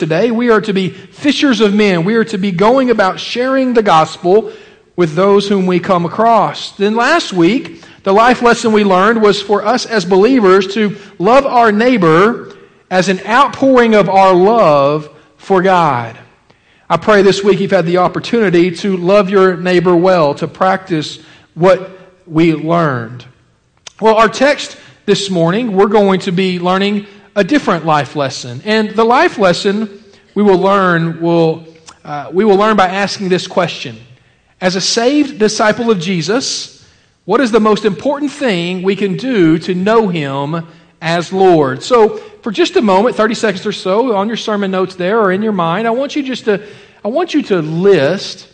today. We are to be fishers of men. We are to be going about sharing the gospel with those whom we come across. Then last week, the life lesson we learned was for us as believers to love our neighbor as an outpouring of our love for God. I pray this week you've had the opportunity to love your neighbor well, to practice what we learned. Well, our text this morning, we're going to be learning a different life lesson. And the life lesson we will learn will uh, we will learn by asking this question. As a saved disciple of Jesus, what is the most important thing we can do to know him as Lord? So, for just a moment, 30 seconds or so on your sermon notes there or in your mind, I want you just to I want you to list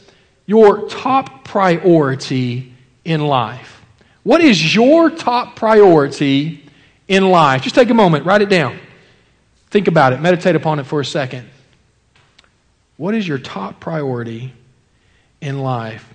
your top priority in life. What is your top priority in life. Just take a moment, write it down. Think about it, meditate upon it for a second. What is your top priority in life?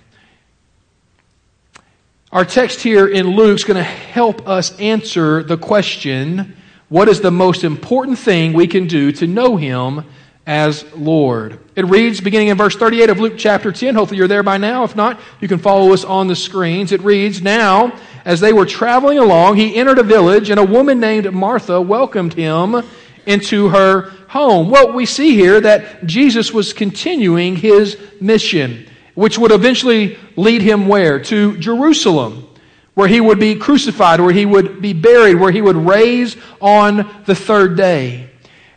Our text here in Luke is going to help us answer the question what is the most important thing we can do to know Him as Lord? It reads, beginning in verse 38 of Luke chapter 10. Hopefully you're there by now. If not, you can follow us on the screens. It reads, Now, as they were traveling along, he entered a village, and a woman named Martha welcomed him into her home. Well, we see here that Jesus was continuing his mission, which would eventually lead him where? To Jerusalem, where he would be crucified, where he would be buried, where he would raise on the third day.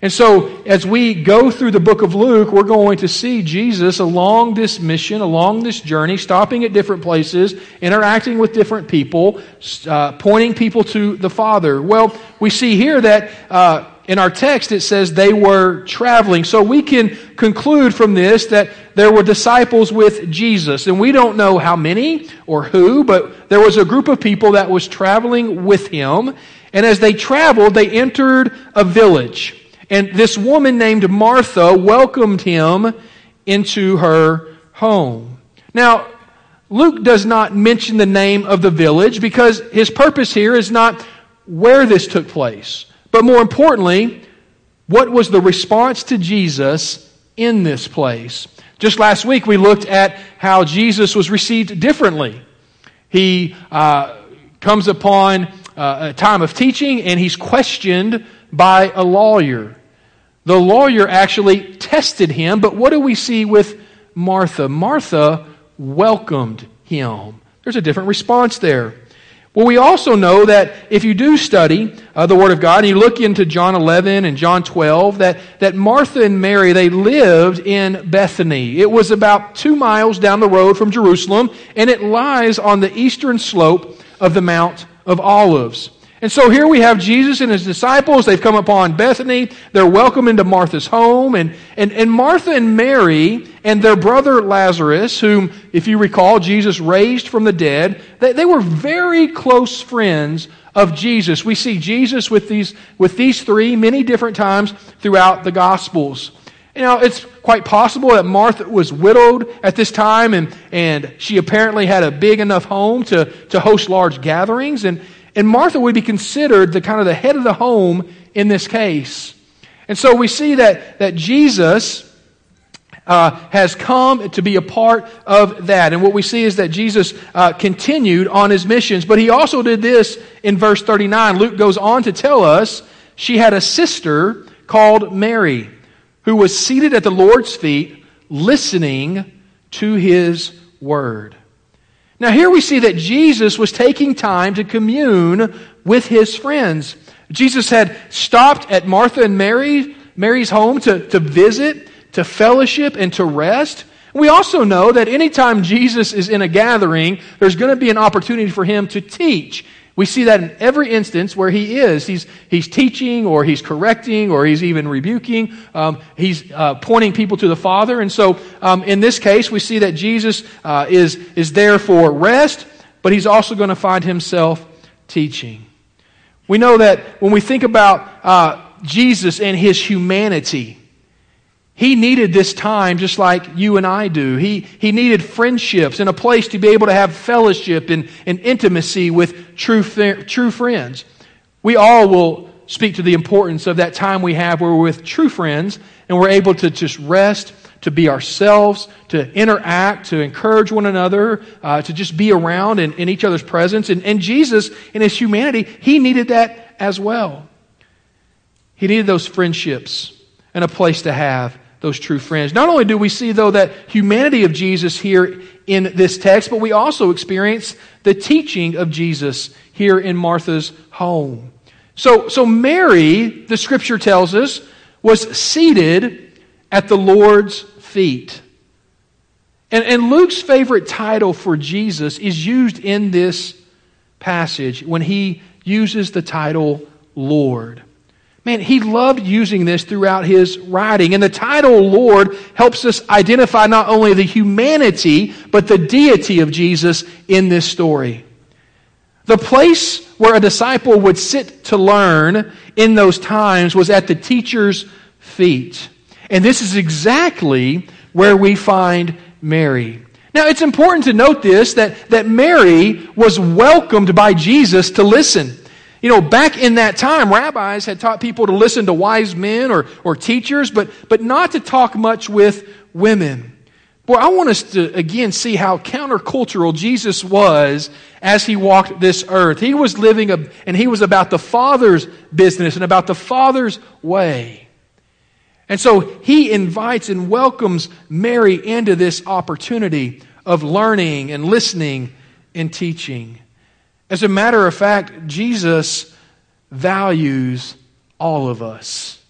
And so, as we go through the book of Luke, we're going to see Jesus along this mission, along this journey, stopping at different places, interacting with different people, uh, pointing people to the Father. Well, we see here that uh, in our text it says they were traveling. So we can conclude from this that there were disciples with Jesus. And we don't know how many or who, but there was a group of people that was traveling with him. And as they traveled, they entered a village. And this woman named Martha welcomed him into her home. Now, Luke does not mention the name of the village because his purpose here is not where this took place, but more importantly, what was the response to Jesus in this place? Just last week, we looked at how Jesus was received differently. He uh, comes upon uh, a time of teaching and he's questioned by a lawyer. The lawyer actually tested him, but what do we see with Martha? Martha welcomed him. There's a different response there. Well, we also know that if you do study uh, the Word of God and you look into John 11 and John 12, that, that Martha and Mary, they lived in Bethany. It was about two miles down the road from Jerusalem, and it lies on the eastern slope of the Mount of Olives. And so here we have Jesus and his disciples. They've come upon Bethany. They're welcome into Martha's home. And, and, and Martha and Mary and their brother Lazarus, whom, if you recall, Jesus raised from the dead, they, they were very close friends of Jesus. We see Jesus with these, with these three many different times throughout the Gospels. You know, it's quite possible that Martha was widowed at this time and, and she apparently had a big enough home to, to host large gatherings. And, and Martha would be considered the kind of the head of the home in this case. And so we see that, that Jesus uh, has come to be a part of that. And what we see is that Jesus uh, continued on his missions, but he also did this in verse 39. Luke goes on to tell us she had a sister called Mary who was seated at the Lord's feet listening to his word. Now, here we see that Jesus was taking time to commune with his friends. Jesus had stopped at Martha and Mary, Mary's home to, to visit, to fellowship, and to rest. We also know that anytime Jesus is in a gathering, there's going to be an opportunity for him to teach. We see that in every instance where he is. He's, he's teaching, or he's correcting, or he's even rebuking. Um, he's uh, pointing people to the Father. And so, um, in this case, we see that Jesus uh, is, is there for rest, but he's also going to find himself teaching. We know that when we think about uh, Jesus and his humanity, he needed this time just like you and I do. He, he needed friendships and a place to be able to have fellowship and, and intimacy with true, true friends. We all will speak to the importance of that time we have where we're with true friends and we're able to just rest, to be ourselves, to interact, to encourage one another, uh, to just be around in, in each other's presence. And, and Jesus, in his humanity, he needed that as well. He needed those friendships and a place to have those true friends. Not only do we see, though, that humanity of Jesus here in this text, but we also experience the teaching of Jesus here in Martha's home. So, so Mary, the scripture tells us, was seated at the Lord's feet. And, and Luke's favorite title for Jesus is used in this passage when he uses the title Lord. Man, he loved using this throughout his writing. And the title Lord helps us identify not only the humanity, but the deity of Jesus in this story. The place where a disciple would sit to learn in those times was at the teacher's feet. And this is exactly where we find Mary. Now, it's important to note this that, that Mary was welcomed by Jesus to listen. You know, back in that time, rabbis had taught people to listen to wise men or, or teachers, but, but not to talk much with women. Boy, I want us to again see how countercultural Jesus was as he walked this earth. He was living a, and he was about the Father's business and about the Father's way. And so he invites and welcomes Mary into this opportunity of learning and listening and teaching. As a matter of fact, Jesus values all of us.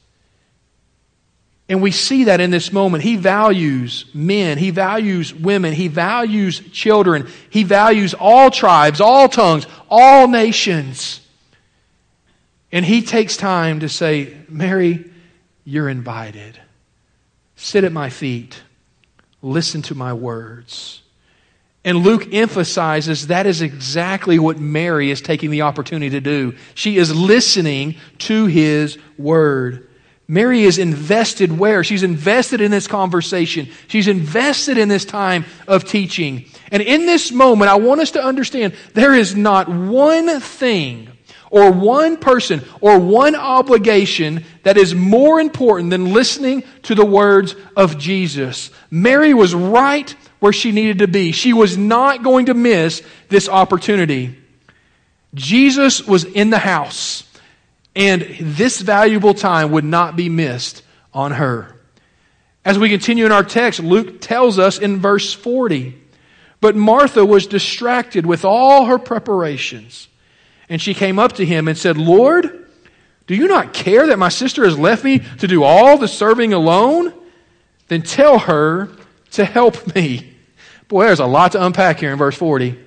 And we see that in this moment. He values men. He values women. He values children. He values all tribes, all tongues, all nations. And he takes time to say, Mary, you're invited. Sit at my feet. Listen to my words. And Luke emphasizes that is exactly what Mary is taking the opportunity to do. She is listening to his word. Mary is invested where? She's invested in this conversation. She's invested in this time of teaching. And in this moment, I want us to understand there is not one thing or one person or one obligation that is more important than listening to the words of Jesus. Mary was right where she needed to be. She was not going to miss this opportunity. Jesus was in the house, and this valuable time would not be missed on her. As we continue in our text, Luke tells us in verse 40 But Martha was distracted with all her preparations. And she came up to him and said, Lord, do you not care that my sister has left me to do all the serving alone? Then tell her to help me. Boy, there's a lot to unpack here in verse 40.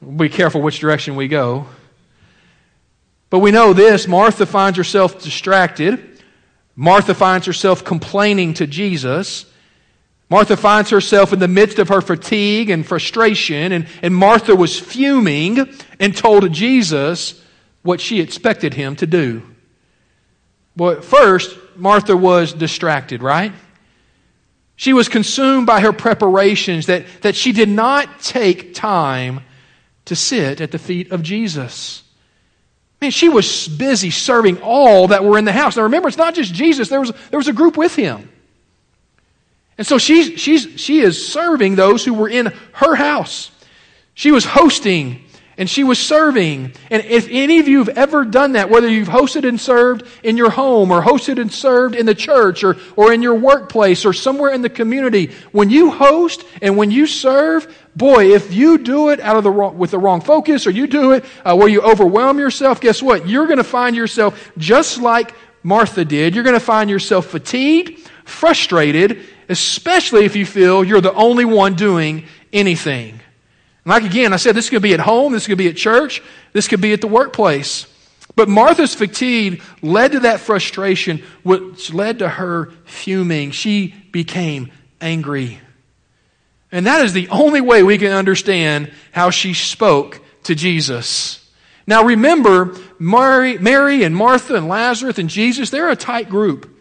We'll be careful which direction we go. But we know this Martha finds herself distracted. Martha finds herself complaining to Jesus. Martha finds herself in the midst of her fatigue and frustration, and, and Martha was fuming and told Jesus what she expected him to do. But first, Martha was distracted, right? She was consumed by her preparations that, that she did not take time to sit at the feet of Jesus. Man, she was busy serving all that were in the house. Now remember, it's not just Jesus, there was, there was a group with him. And so she's, she's, she is serving those who were in her house. She was hosting and she was serving. And if any of you have ever done that, whether you've hosted and served in your home or hosted and served in the church or, or in your workplace or somewhere in the community, when you host and when you serve, boy, if you do it out of the wrong, with the wrong focus or you do it uh, where you overwhelm yourself, guess what? You're going to find yourself just like Martha did. You're going to find yourself fatigued, frustrated, especially if you feel you're the only one doing anything. Like again, I said this could be at home, this could be at church, this could be at the workplace. But Martha's fatigue led to that frustration, which led to her fuming. She became angry. And that is the only way we can understand how she spoke to Jesus. Now remember, Mary, Mary and Martha and Lazarus and Jesus, they're a tight group.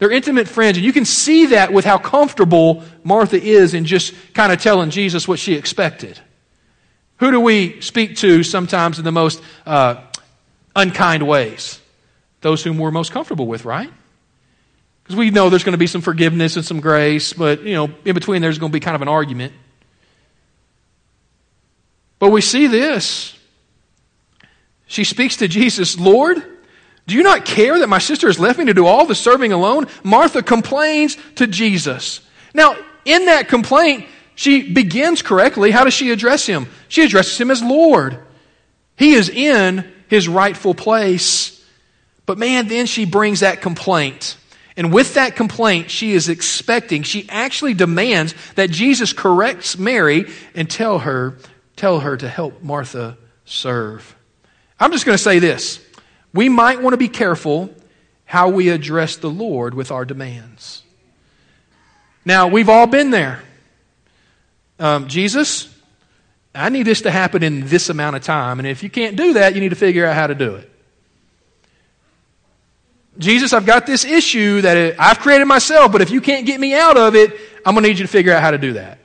They're intimate friends, and you can see that with how comfortable Martha is in just kind of telling Jesus what she expected. Who do we speak to sometimes in the most uh, unkind ways? Those whom we're most comfortable with, right? Because we know there's going to be some forgiveness and some grace, but, you know, in between there's going to be kind of an argument. But we see this. She speaks to Jesus, Lord, do you not care that my sister has left me to do all the serving alone? Martha complains to Jesus. Now, in that complaint, she begins correctly. How does she address him? She addresses him as Lord. He is in his rightful place. But man, then she brings that complaint. And with that complaint, she is expecting, she actually demands that Jesus corrects Mary and tell her, tell her to help Martha serve. I'm just going to say this. We might want to be careful how we address the Lord with our demands. Now, we've all been there. Um, Jesus, I need this to happen in this amount of time. And if you can't do that, you need to figure out how to do it. Jesus, I've got this issue that I've created myself, but if you can't get me out of it, I'm going to need you to figure out how to do that.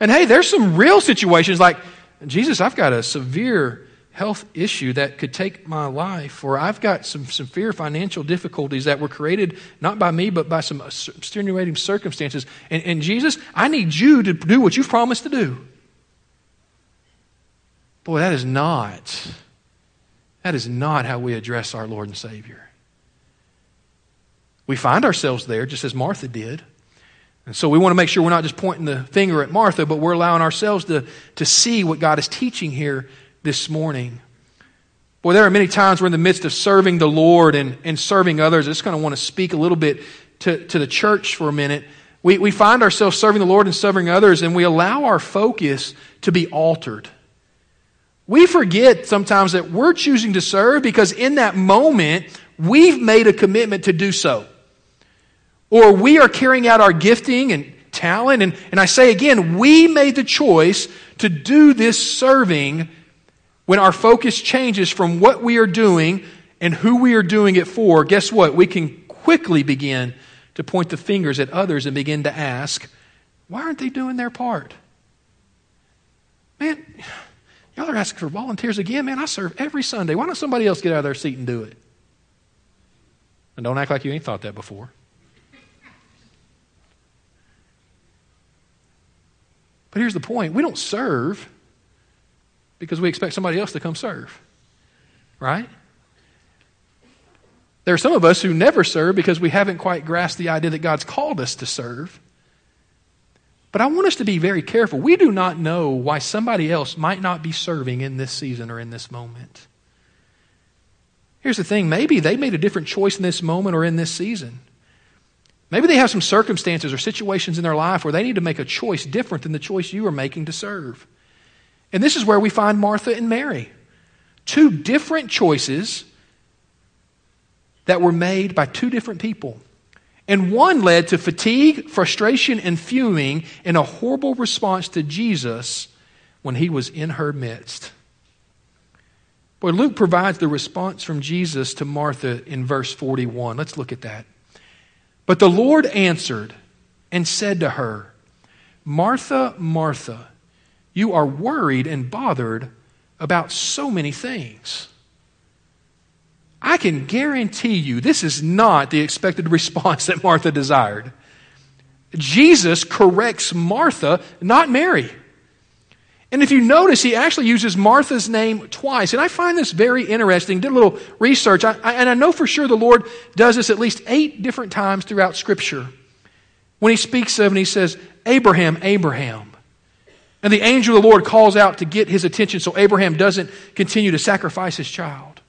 And hey, there's some real situations like, Jesus, I've got a severe health issue that could take my life, or I've got some severe financial difficulties that were created not by me, but by some extenuating circumstances. And, and Jesus, I need you to do what you've promised to do. Boy, that is not, that is not how we address our Lord and Savior. We find ourselves there just as Martha did. And so we want to make sure we're not just pointing the finger at Martha, but we're allowing ourselves to, to see what God is teaching here this morning. Boy, there are many times we're in the midst of serving the Lord and, and serving others. I just kind of want to speak a little bit to, to the church for a minute. We, we find ourselves serving the Lord and serving others, and we allow our focus to be altered. We forget sometimes that we're choosing to serve because in that moment, we've made a commitment to do so. Or we are carrying out our gifting and talent. And, and I say again, we made the choice to do this serving when our focus changes from what we are doing and who we are doing it for, guess what? We can quickly begin to point the fingers at others and begin to ask, why aren't they doing their part? Man, y'all are asking for volunteers again. Man, I serve every Sunday. Why don't somebody else get out of their seat and do it? And don't act like you ain't thought that before. But here's the point we don't serve because we expect somebody else to come serve. Right? There are some of us who never serve because we haven't quite grasped the idea that God's called us to serve. But I want us to be very careful. We do not know why somebody else might not be serving in this season or in this moment. Here's the thing maybe they made a different choice in this moment or in this season. Maybe they have some circumstances or situations in their life where they need to make a choice different than the choice you are making to serve. And this is where we find Martha and Mary. Two different choices that were made by two different people. And one led to fatigue, frustration, and fuming in a horrible response to Jesus when he was in her midst. Boy, Luke provides the response from Jesus to Martha in verse 41. Let's look at that. But the Lord answered and said to her, Martha, Martha, you are worried and bothered about so many things. I can guarantee you this is not the expected response that Martha desired. Jesus corrects Martha, not Mary. And if you notice, he actually uses Martha's name twice. And I find this very interesting. Did a little research, I, I, and I know for sure the Lord does this at least eight different times throughout Scripture. When he speaks of and he says, Abraham, Abraham. And the angel of the Lord calls out to get his attention so Abraham doesn't continue to sacrifice his child.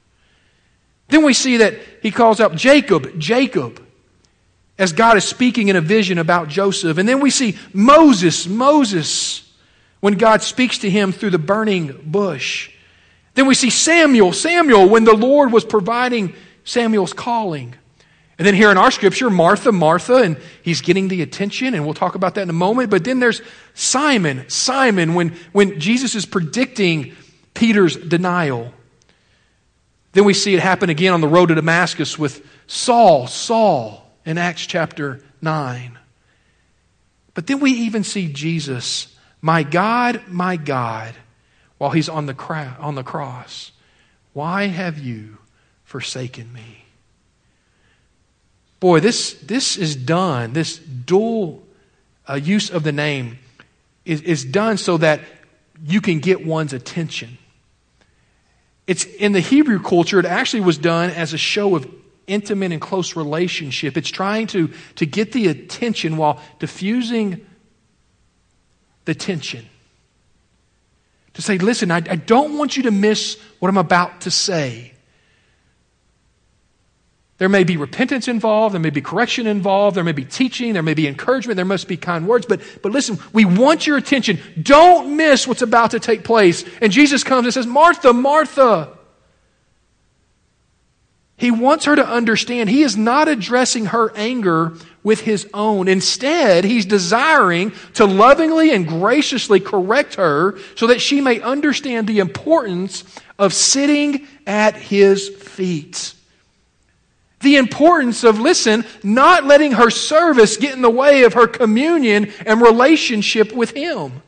Then we see that he calls out Jacob, Jacob, as God is speaking in a vision about Joseph. And then we see Moses, Moses, when God speaks to him through the burning bush. Then we see Samuel, Samuel, when the Lord was providing Samuel's calling. And then here in our scripture, Martha, Martha, and he's getting the attention, and we'll talk about that in a moment. But then there's Simon, Simon, when, when Jesus is predicting Peter's denial. Then we see it happen again on the road to Damascus with Saul, Saul, in Acts chapter 9. But then we even see Jesus, my God, my God, while he's on the, cra- on the cross. Why have you forsaken me? Boy, this, this is done. This dual uh, use of the name is, is done so that you can get one's attention. It's in the Hebrew culture, it actually was done as a show of intimate and close relationship. It's trying to, to get the attention while diffusing the tension. To say, listen, I, I don't want you to miss what I'm about to say. There may be repentance involved, there may be correction involved, there may be teaching, there may be encouragement, there must be kind words, but, but listen, we want your attention. Don't miss what's about to take place. And Jesus comes and says, Martha, Martha. He wants her to understand he is not addressing her anger with his own. Instead, he's desiring to lovingly and graciously correct her so that she may understand the importance of sitting at his feet. The importance of, listen, not letting her service get in the way of her communion and relationship with him.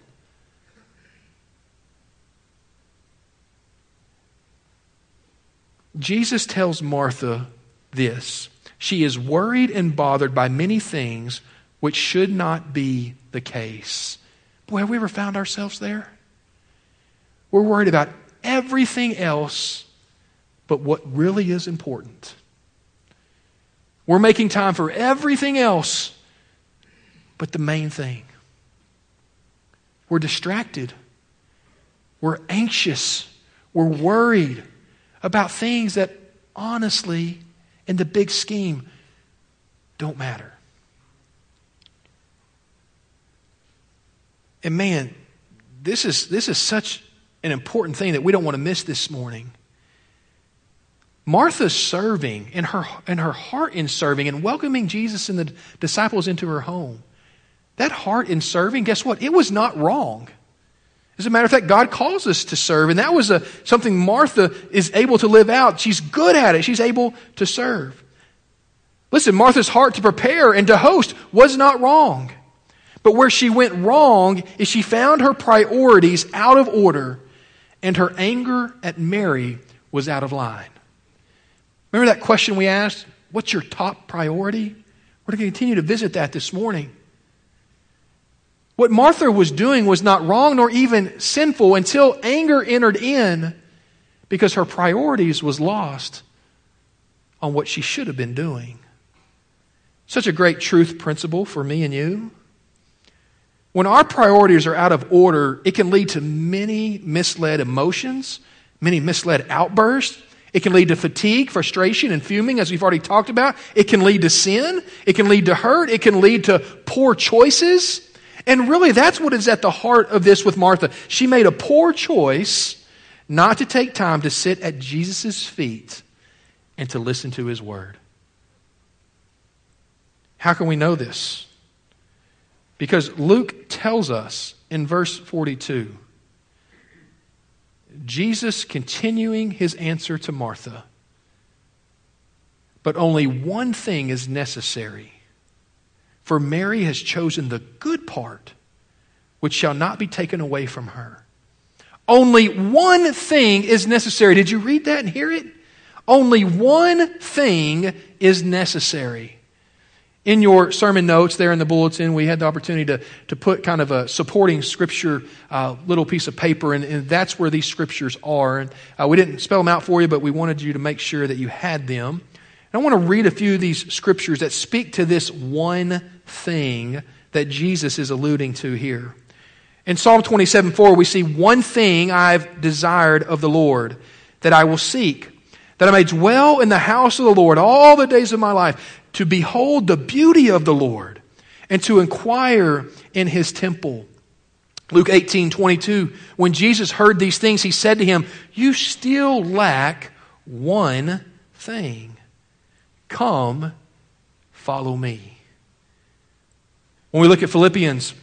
Jesus tells Martha this she is worried and bothered by many things which should not be the case. Boy, have we ever found ourselves there? We're worried about everything else but what really is important. We're making time for everything else but the main thing. We're distracted. We're anxious. We're worried about things that honestly, in the big scheme, don't matter. And man, this is, this is such an important thing that we don't want to miss this morning. Martha's serving and her, and her heart in serving and welcoming Jesus and the disciples into her home. That heart in serving, guess what? It was not wrong. As a matter of fact, God calls us to serve, and that was a, something Martha is able to live out. She's good at it, she's able to serve. Listen, Martha's heart to prepare and to host was not wrong. But where she went wrong is she found her priorities out of order, and her anger at Mary was out of line. Remember that question we asked? What's your top priority? We're going to continue to visit that this morning. What Martha was doing was not wrong nor even sinful until anger entered in because her priorities was lost on what she should have been doing. Such a great truth principle for me and you. When our priorities are out of order, it can lead to many misled emotions, many misled outbursts. It can lead to fatigue, frustration, and fuming, as we've already talked about. It can lead to sin. It can lead to hurt. It can lead to poor choices. And really, that's what is at the heart of this with Martha. She made a poor choice not to take time to sit at Jesus' feet and to listen to his word. How can we know this? Because Luke tells us in verse 42 Jesus continuing his answer to Martha. But only one thing is necessary for Mary has chosen the good part, which shall not be taken away from her. Only one thing is necessary. Did you read that and hear it? Only one thing is necessary. In your sermon notes there in the bulletin, we had the opportunity to, to put kind of a supporting scripture uh, little piece of paper, and, and, that's where these scriptures are. And uh, we didn't spell them out for you, but we wanted you to make sure that you had them. And I want to read a few of these scriptures that speak to this one thing that Jesus is alluding to here. In Psalm 27 4, we see one thing I've desired of the Lord that I will seek, that I may dwell in the house of the Lord all the days of my life, to behold the beauty of the Lord and to inquire in his temple. Luke 18 22, when Jesus heard these things, he said to him, You still lack one thing. Come, follow me. When we look at Philippians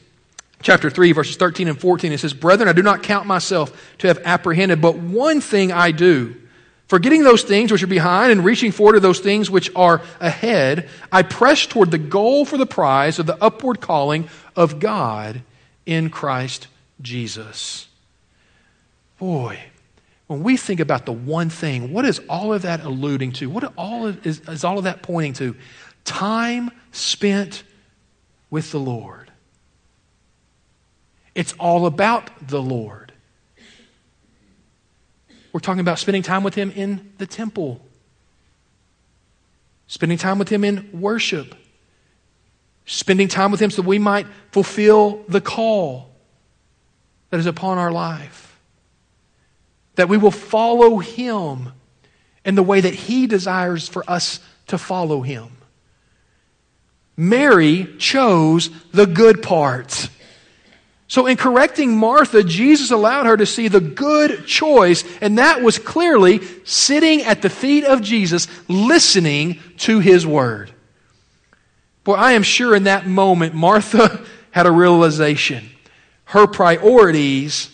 chapter 3, verses 13 and 14, it says, Brethren, I do not count myself to have apprehended, but one thing I do. Forgetting those things which are behind and reaching forward to those things which are ahead, I press toward the goal for the prize of the upward calling of God in Christ Jesus. Boy, when we think about the one thing, what is all of that alluding to? What all of, is, is all of that pointing to? Time spent with the Lord. It's all about the Lord. We're talking about spending time with Him in the temple, spending time with Him in worship, spending time with Him so we might fulfill the call that is upon our life. That we will follow Him in the way that He desires for us to follow Him. Mary chose the good part. So, in correcting Martha, Jesus allowed her to see the good choice, and that was clearly sitting at the feet of Jesus, listening to his word. Boy, I am sure in that moment, Martha had a realization. Her priorities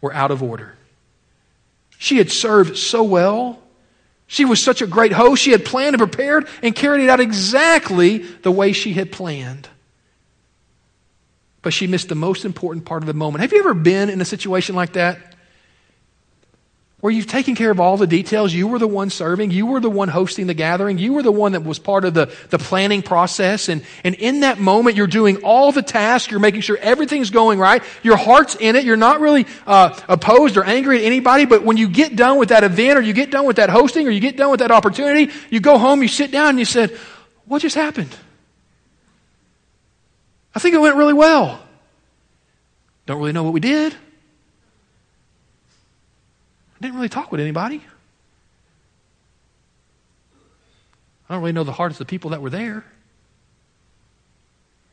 were out of order. She had served so well. She was such a great host. She had planned and prepared and carried it out exactly the way she had planned but she missed the most important part of the moment. Have you ever been in a situation like that? Where you've taken care of all the details, you were the one serving, you were the one hosting the gathering, you were the one that was part of the, the planning process, and, and in that moment you're doing all the tasks, you're making sure everything's going right, your heart's in it, you're not really uh, opposed or angry at anybody, but when you get done with that event, or you get done with that hosting, or you get done with that opportunity, you go home, you sit down, and you said, What just happened? I think it went really well. Don't really know what we did. I didn't really talk with anybody. I don't really know the hearts of the people that were there.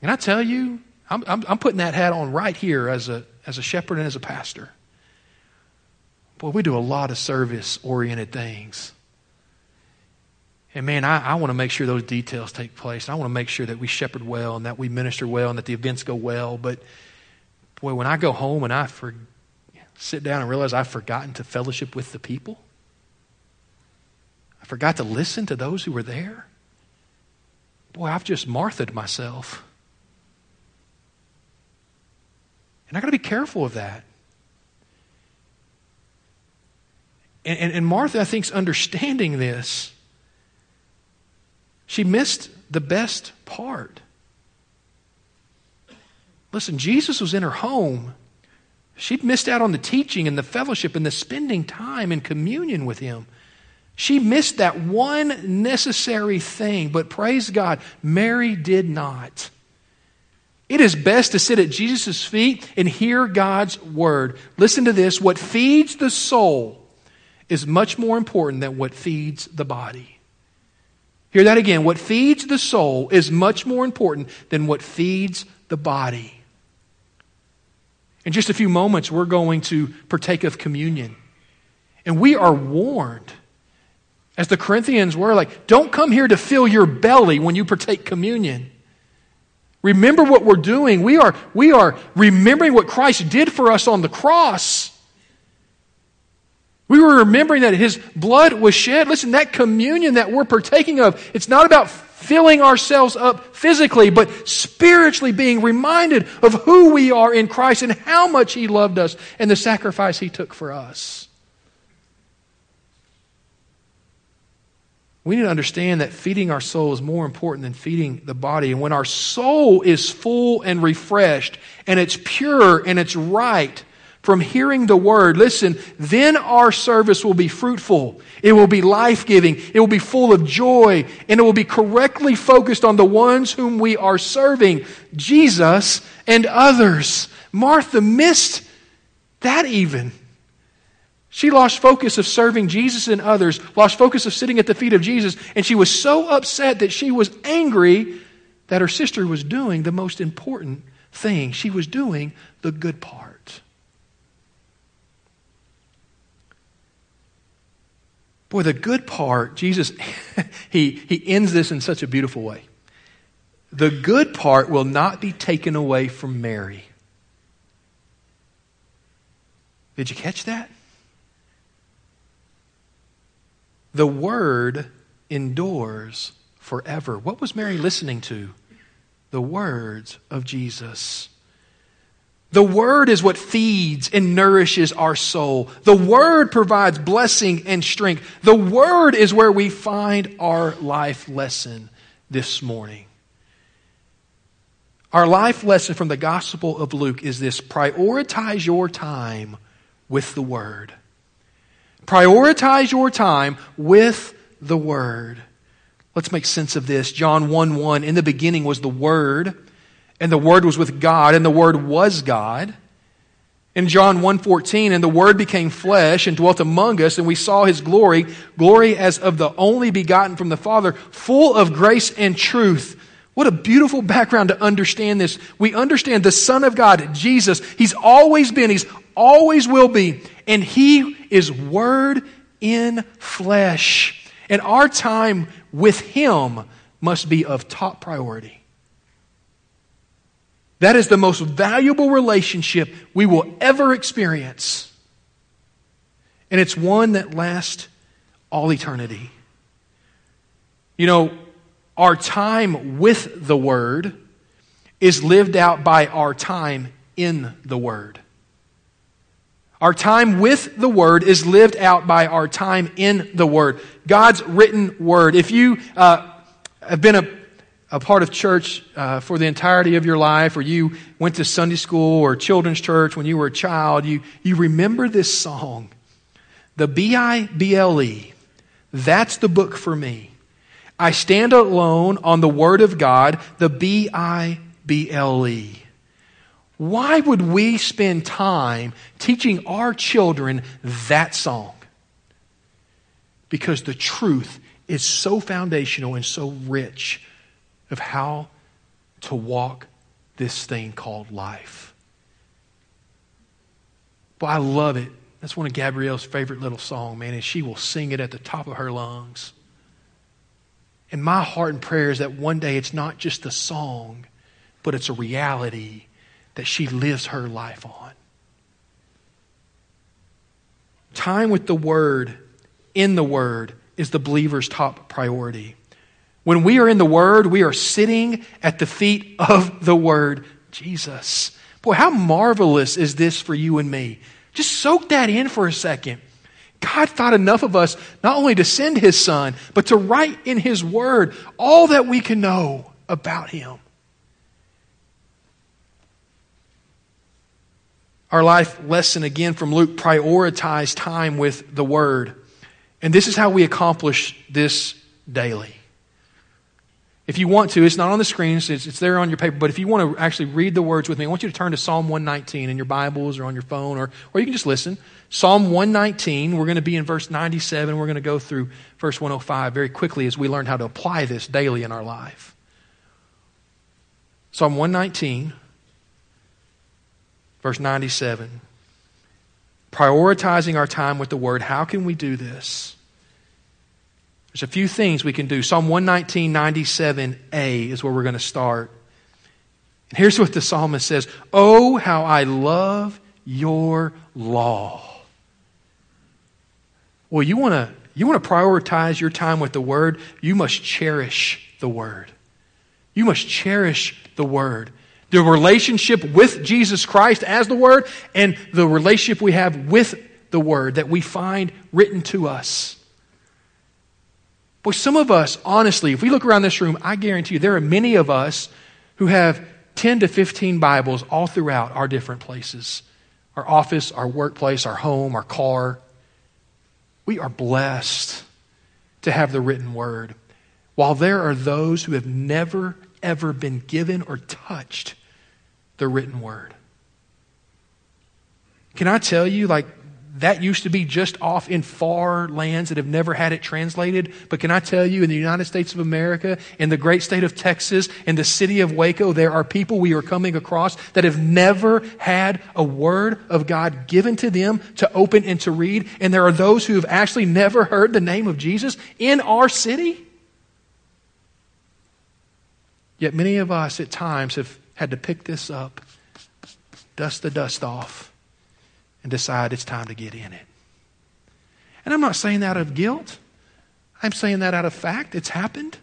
And I tell you, I'm, I'm, I'm, putting that hat on right here as a, as a shepherd and as a pastor. Boy, we do a lot of service oriented things. And man, I, I want to make sure those details take place. I want to make sure that we shepherd well and that we minister well and that the events go well. But boy, when I go home and I for, sit down and realize I've forgotten to fellowship with the people, I forgot to listen to those who were there. Boy, I've just Marthaed myself. And I got to be careful of that. And, and, and Martha, I think, is understanding this. She missed the best part. Listen, Jesus was in her home. She'd missed out on the teaching and the fellowship and the spending time in communion with him. She missed that one necessary thing, but praise God, Mary did not. It is best to sit at Jesus' feet and hear God's word. Listen to this what feeds the soul is much more important than what feeds the body. Hear that again. What feeds the soul is much more important than what feeds the body. In just a few moments, we're going to partake of communion. And we are warned, as the Corinthians were, like, don't come here to fill your belly when you partake communion. Remember what we're doing. We are, we are remembering what Christ did for us on the cross. We were remembering that his blood was shed. Listen, that communion that we're partaking of, it's not about filling ourselves up physically, but spiritually being reminded of who we are in Christ and how much he loved us and the sacrifice he took for us. We need to understand that feeding our soul is more important than feeding the body. And when our soul is full and refreshed, and it's pure and it's right, from hearing the word, listen, then our service will be fruitful. It will be life giving. It will be full of joy. And it will be correctly focused on the ones whom we are serving Jesus and others. Martha missed that even. She lost focus of serving Jesus and others, lost focus of sitting at the feet of Jesus, and she was so upset that she was angry that her sister was doing the most important thing. She was doing the good part. Boy, the good part, Jesus, he, he ends this in such a beautiful way. The good part will not be taken away from Mary. Did you catch that? The word endures forever. What was Mary listening to? The words of Jesus. The Word is what feeds and nourishes our soul. The Word provides blessing and strength. The Word is where we find our life lesson this morning. Our life lesson from the Gospel of Luke is this prioritize your time with the Word. Prioritize your time with the Word. Let's make sense of this. John 1 1 In the beginning was the Word and the word was with God and the word was God. In John 1:14 and the word became flesh and dwelt among us and we saw his glory glory as of the only begotten from the father full of grace and truth. What a beautiful background to understand this. We understand the son of God Jesus. He's always been, he's always will be and he is word in flesh. And our time with him must be of top priority. That is the most valuable relationship we will ever experience. And it's one that lasts all eternity. You know, our time with the Word is lived out by our time in the Word. Our time with the Word is lived out by our time in the Word. God's written Word. If you uh, have been a a part of church uh, for the entirety of your life, or you went to Sunday school or children's church when you were a child, you, you remember this song. The B I B L E. That's the book for me. I stand alone on the Word of God, the B I B L E. Why would we spend time teaching our children that song? Because the truth is so foundational and so rich of how to walk this thing called life. But I love it. That's one of Gabrielle's favorite little songs, man, and she will sing it at the top of her lungs. And my heart and prayer is that one day it's not just a song, but it's a reality that she lives her life on. Time with the Word, in the Word, is the believer's top priority. When we are in the Word, we are sitting at the feet of the Word, Jesus. Boy, how marvelous is this for you and me? Just soak that in for a second. God thought enough of us not only to send His Son, but to write in His Word all that we can know about Him. Our life lesson again from Luke prioritize time with the Word. And this is how we accomplish this daily. If you want to, it's not on the screen, it's, it's there on your paper, but if you want to actually read the words with me, I want you to turn to Psalm 119 in your Bibles or on your phone, or, or you can just listen. Psalm 119, we're going to be in verse 97. We're going to go through verse 105 very quickly as we learn how to apply this daily in our life. Psalm 119, verse 97. Prioritizing our time with the Word. How can we do this? There's a few things we can do. Psalm 119, 97a is where we're going to start. And here's what the psalmist says Oh, how I love your law. Well, you want to you want to prioritize your time with the Word, you must cherish the Word. You must cherish the Word. The relationship with Jesus Christ as the Word and the relationship we have with the Word that we find written to us. Boy, some of us, honestly, if we look around this room, I guarantee you there are many of us who have 10 to 15 Bibles all throughout our different places our office, our workplace, our home, our car. We are blessed to have the written word. While there are those who have never, ever been given or touched the written word. Can I tell you, like, that used to be just off in far lands that have never had it translated. But can I tell you, in the United States of America, in the great state of Texas, in the city of Waco, there are people we are coming across that have never had a word of God given to them to open and to read. And there are those who have actually never heard the name of Jesus in our city. Yet many of us at times have had to pick this up, dust the dust off and decide it's time to get in it. And I'm not saying that out of guilt. I'm saying that out of fact. It's happened.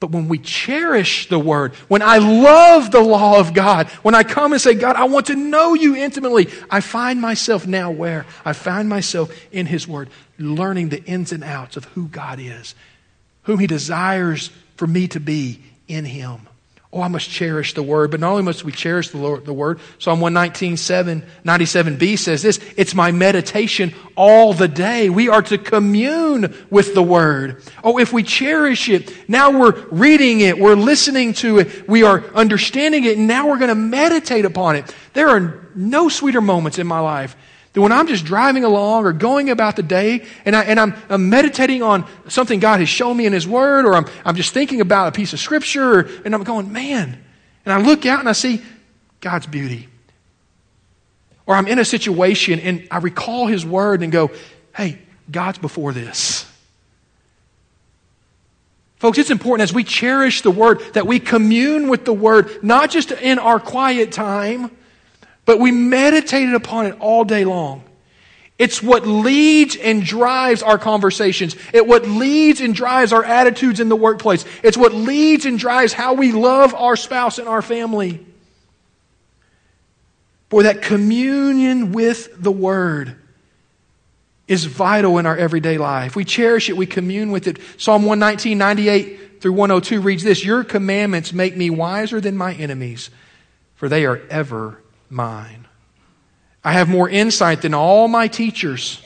But when we cherish the Word, when I love the law of God, when I come and say, God, I want to know you intimately, I find myself now where? I find myself in His Word, learning the ins and outs of who God is, whom He desires for me to be in Him. Oh, I must cherish the word. But not only must we cherish the, Lord, the word, Psalm 119, 7, 97b says this it's my meditation all the day. We are to commune with the word. Oh, if we cherish it, now we're reading it, we're listening to it, we are understanding it, and now we're going to meditate upon it. There are no sweeter moments in my life that when I'm just driving along or going about the day and, I, and I'm, I'm meditating on something God has shown me in His Word, or I'm, I'm just thinking about a piece of Scripture, and I'm going, man. And I look out and I see God's beauty. Or I'm in a situation and I recall His Word and go, hey, God's before this. Folks, it's important as we cherish the Word that we commune with the Word, not just in our quiet time but we meditated upon it all day long. It's what leads and drives our conversations. It what leads and drives our attitudes in the workplace. It's what leads and drives how we love our spouse and our family. Boy, that communion with the Word is vital in our everyday life. We cherish it, we commune with it. Psalm 119, 98 through 102 reads this Your commandments make me wiser than my enemies, for they are ever mine. I have more insight than all my teachers.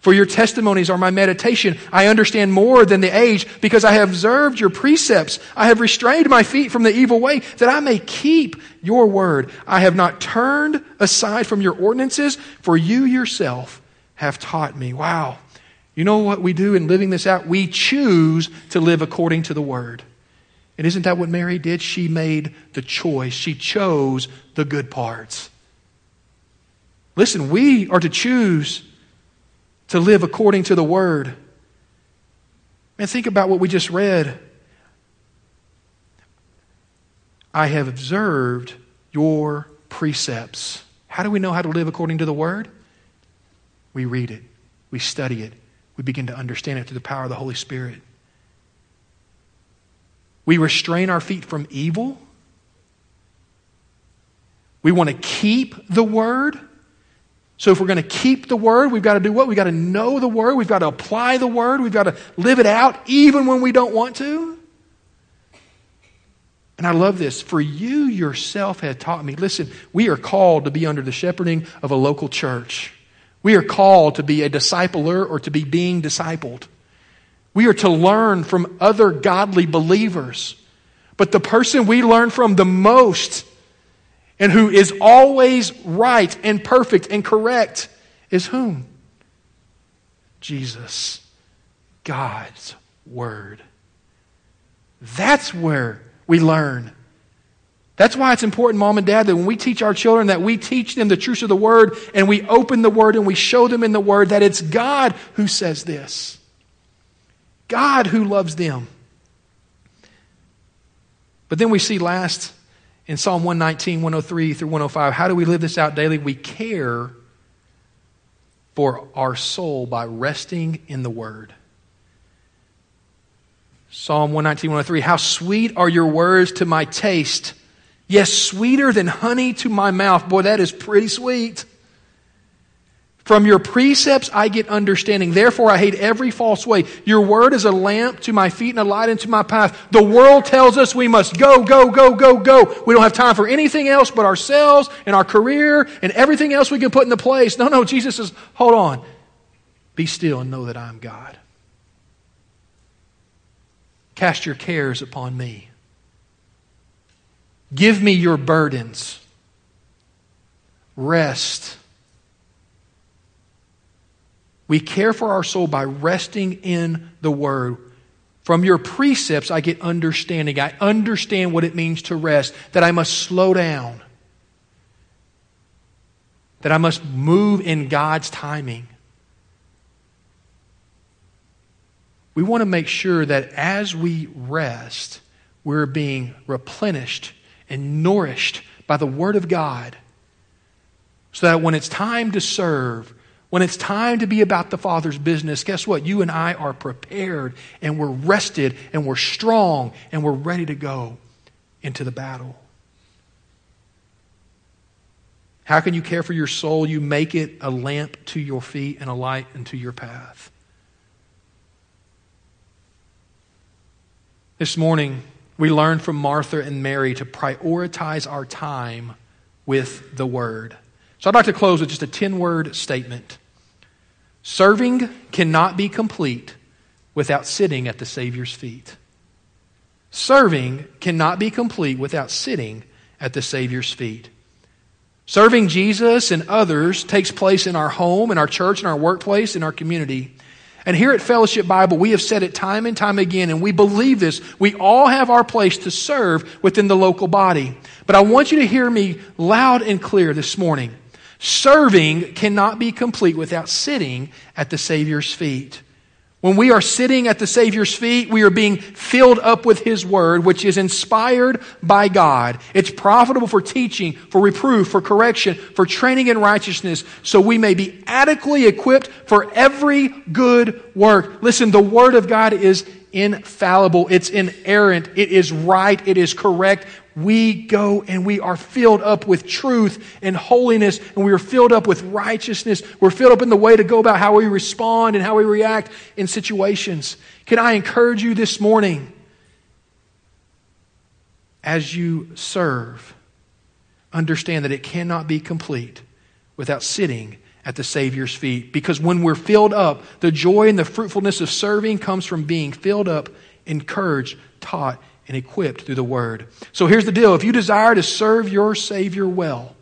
For your testimonies are my meditation. I understand more than the age because I have observed your precepts. I have restrained my feet from the evil way that I may keep your word. I have not turned aside from your ordinances, for you yourself have taught me. Wow. You know what we do in living this out? We choose to live according to the word. And isn't that what Mary did? She made the choice. She chose the good parts. Listen, we are to choose to live according to the Word. And think about what we just read. I have observed your precepts. How do we know how to live according to the Word? We read it, we study it, we begin to understand it through the power of the Holy Spirit. We restrain our feet from evil. We want to keep the word. So if we're going to keep the word, we've got to do what? We've got to know the word. We've got to apply the word. We've got to live it out even when we don't want to. And I love this. For you yourself have taught me. Listen, we are called to be under the shepherding of a local church. We are called to be a discipler or to be being discipled. We are to learn from other godly believers. But the person we learn from the most and who is always right and perfect and correct is whom? Jesus, God's Word. That's where we learn. That's why it's important, mom and dad, that when we teach our children, that we teach them the truth of the Word and we open the Word and we show them in the Word that it's God who says this. God who loves them. But then we see last in Psalm 119, 103 through 105, how do we live this out daily? We care for our soul by resting in the Word. Psalm 119, 103, how sweet are your words to my taste. Yes, sweeter than honey to my mouth. Boy, that is pretty sweet. From your precepts I get understanding. Therefore I hate every false way. Your word is a lamp to my feet and a light into my path. The world tells us we must go, go, go, go, go. We don't have time for anything else but ourselves and our career and everything else we can put into place. No, no, Jesus says, hold on. Be still and know that I am God. Cast your cares upon me. Give me your burdens. Rest we care for our soul by resting in the Word. From your precepts, I get understanding. I understand what it means to rest, that I must slow down, that I must move in God's timing. We want to make sure that as we rest, we're being replenished and nourished by the Word of God so that when it's time to serve, When it's time to be about the Father's business, guess what? You and I are prepared and we're rested and we're strong and we're ready to go into the battle. How can you care for your soul? You make it a lamp to your feet and a light into your path. This morning, we learned from Martha and Mary to prioritize our time with the Word. So I'd like to close with just a 10 word statement Serving cannot be complete without sitting at the Savior's feet. Serving cannot be complete without sitting at the Savior's feet. Serving Jesus and others takes place in our home, in our church, in our workplace, in our community. And here at Fellowship Bible, we have said it time and time again, and we believe this. We all have our place to serve within the local body. But I want you to hear me loud and clear this morning. Serving cannot be complete without sitting at the Savior's feet. When we are sitting at the Savior's feet, we are being filled up with His Word, which is inspired by God. It's profitable for teaching, for reproof, for correction, for training in righteousness, so we may be adequately equipped for every good work. Listen, the Word of God is infallible, it's inerrant, it is right, it is correct we go and we are filled up with truth and holiness, and we are filled up with righteousness. We're filled up in the way to go about how we respond and how we react in situations. Can I encourage you this morning as you serve, understand that it cannot be complete without sitting at the Savior's feet. Because when we're filled up, the joy and the fruitfulness of serving comes from being filled up, encouraged, taught, and equipped through the Word. So here's the deal if you desire to serve your Savior well,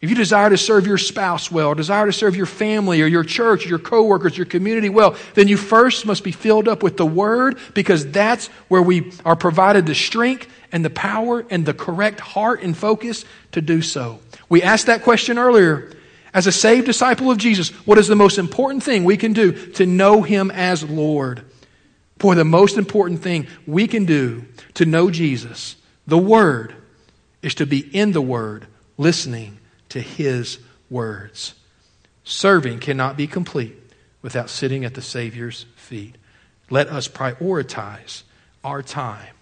if you desire to serve your spouse well, desire to serve your family or your church, your coworkers, your community well, then you first must be filled up with the Word because that's where we are provided the strength and the power and the correct heart and focus to do so. We asked that question earlier. As a saved disciple of Jesus, what is the most important thing we can do to know Him as Lord? Boy, the most important thing we can do to know Jesus, the Word, is to be in the Word, listening to His words. Serving cannot be complete without sitting at the Savior's feet. Let us prioritize our time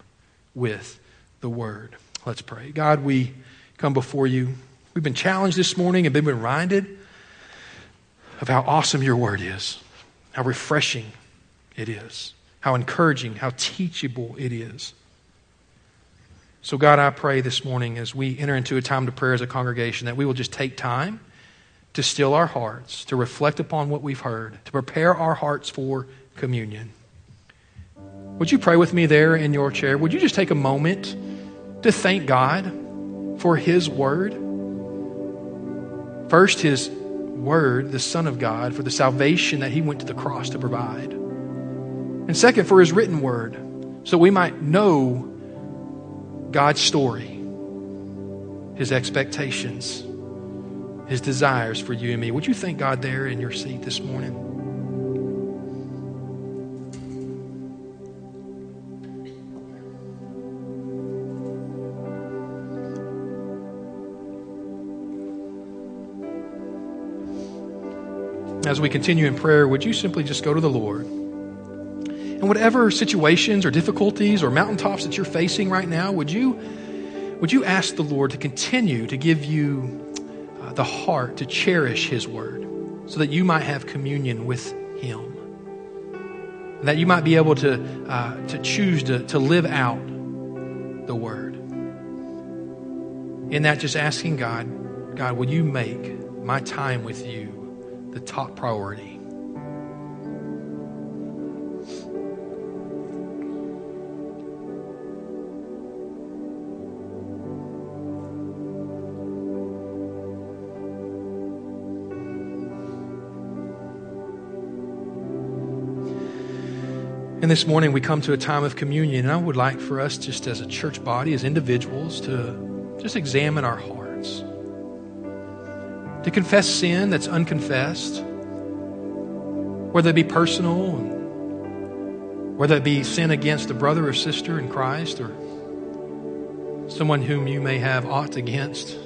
with the Word. Let's pray. God, we come before you. We've been challenged this morning and been reminded of how awesome your Word is, how refreshing it is how encouraging, how teachable it is. So, God, I pray this morning as we enter into a time of prayer as a congregation that we will just take time to still our hearts, to reflect upon what we've heard, to prepare our hearts for communion. Would you pray with me there in your chair? Would you just take a moment to thank God for His Word? First, His Word, the Son of God, for the salvation that He went to the cross to provide. And second, for his written word, so we might know God's story, his expectations, his desires for you and me. Would you thank God there in your seat this morning? As we continue in prayer, would you simply just go to the Lord? And whatever situations or difficulties or mountaintops that you're facing right now, would you, would you ask the Lord to continue to give you uh, the heart to cherish His Word so that you might have communion with Him? And that you might be able to, uh, to choose to, to live out the Word. In that, just asking God, God, will you make my time with you the top priority? And this morning we come to a time of communion, and I would like for us, just as a church body, as individuals, to just examine our hearts. To confess sin that's unconfessed, whether it be personal, whether it be sin against a brother or sister in Christ, or someone whom you may have aught against.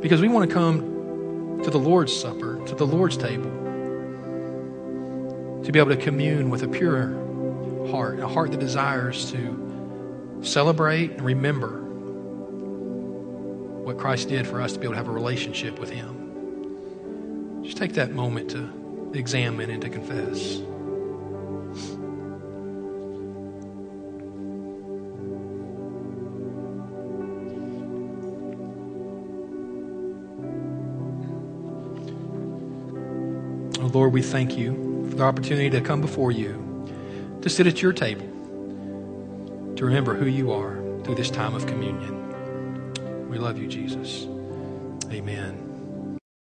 Because we want to come to the Lord's Supper, to the Lord's table, to be able to commune with a pure heart, a heart that desires to celebrate and remember what Christ did for us to be able to have a relationship with Him. Just take that moment to examine and to confess. Oh, Lord, we thank you for the opportunity to come before you, to sit at your table, to remember who you are through this time of communion. We love you, Jesus. Amen.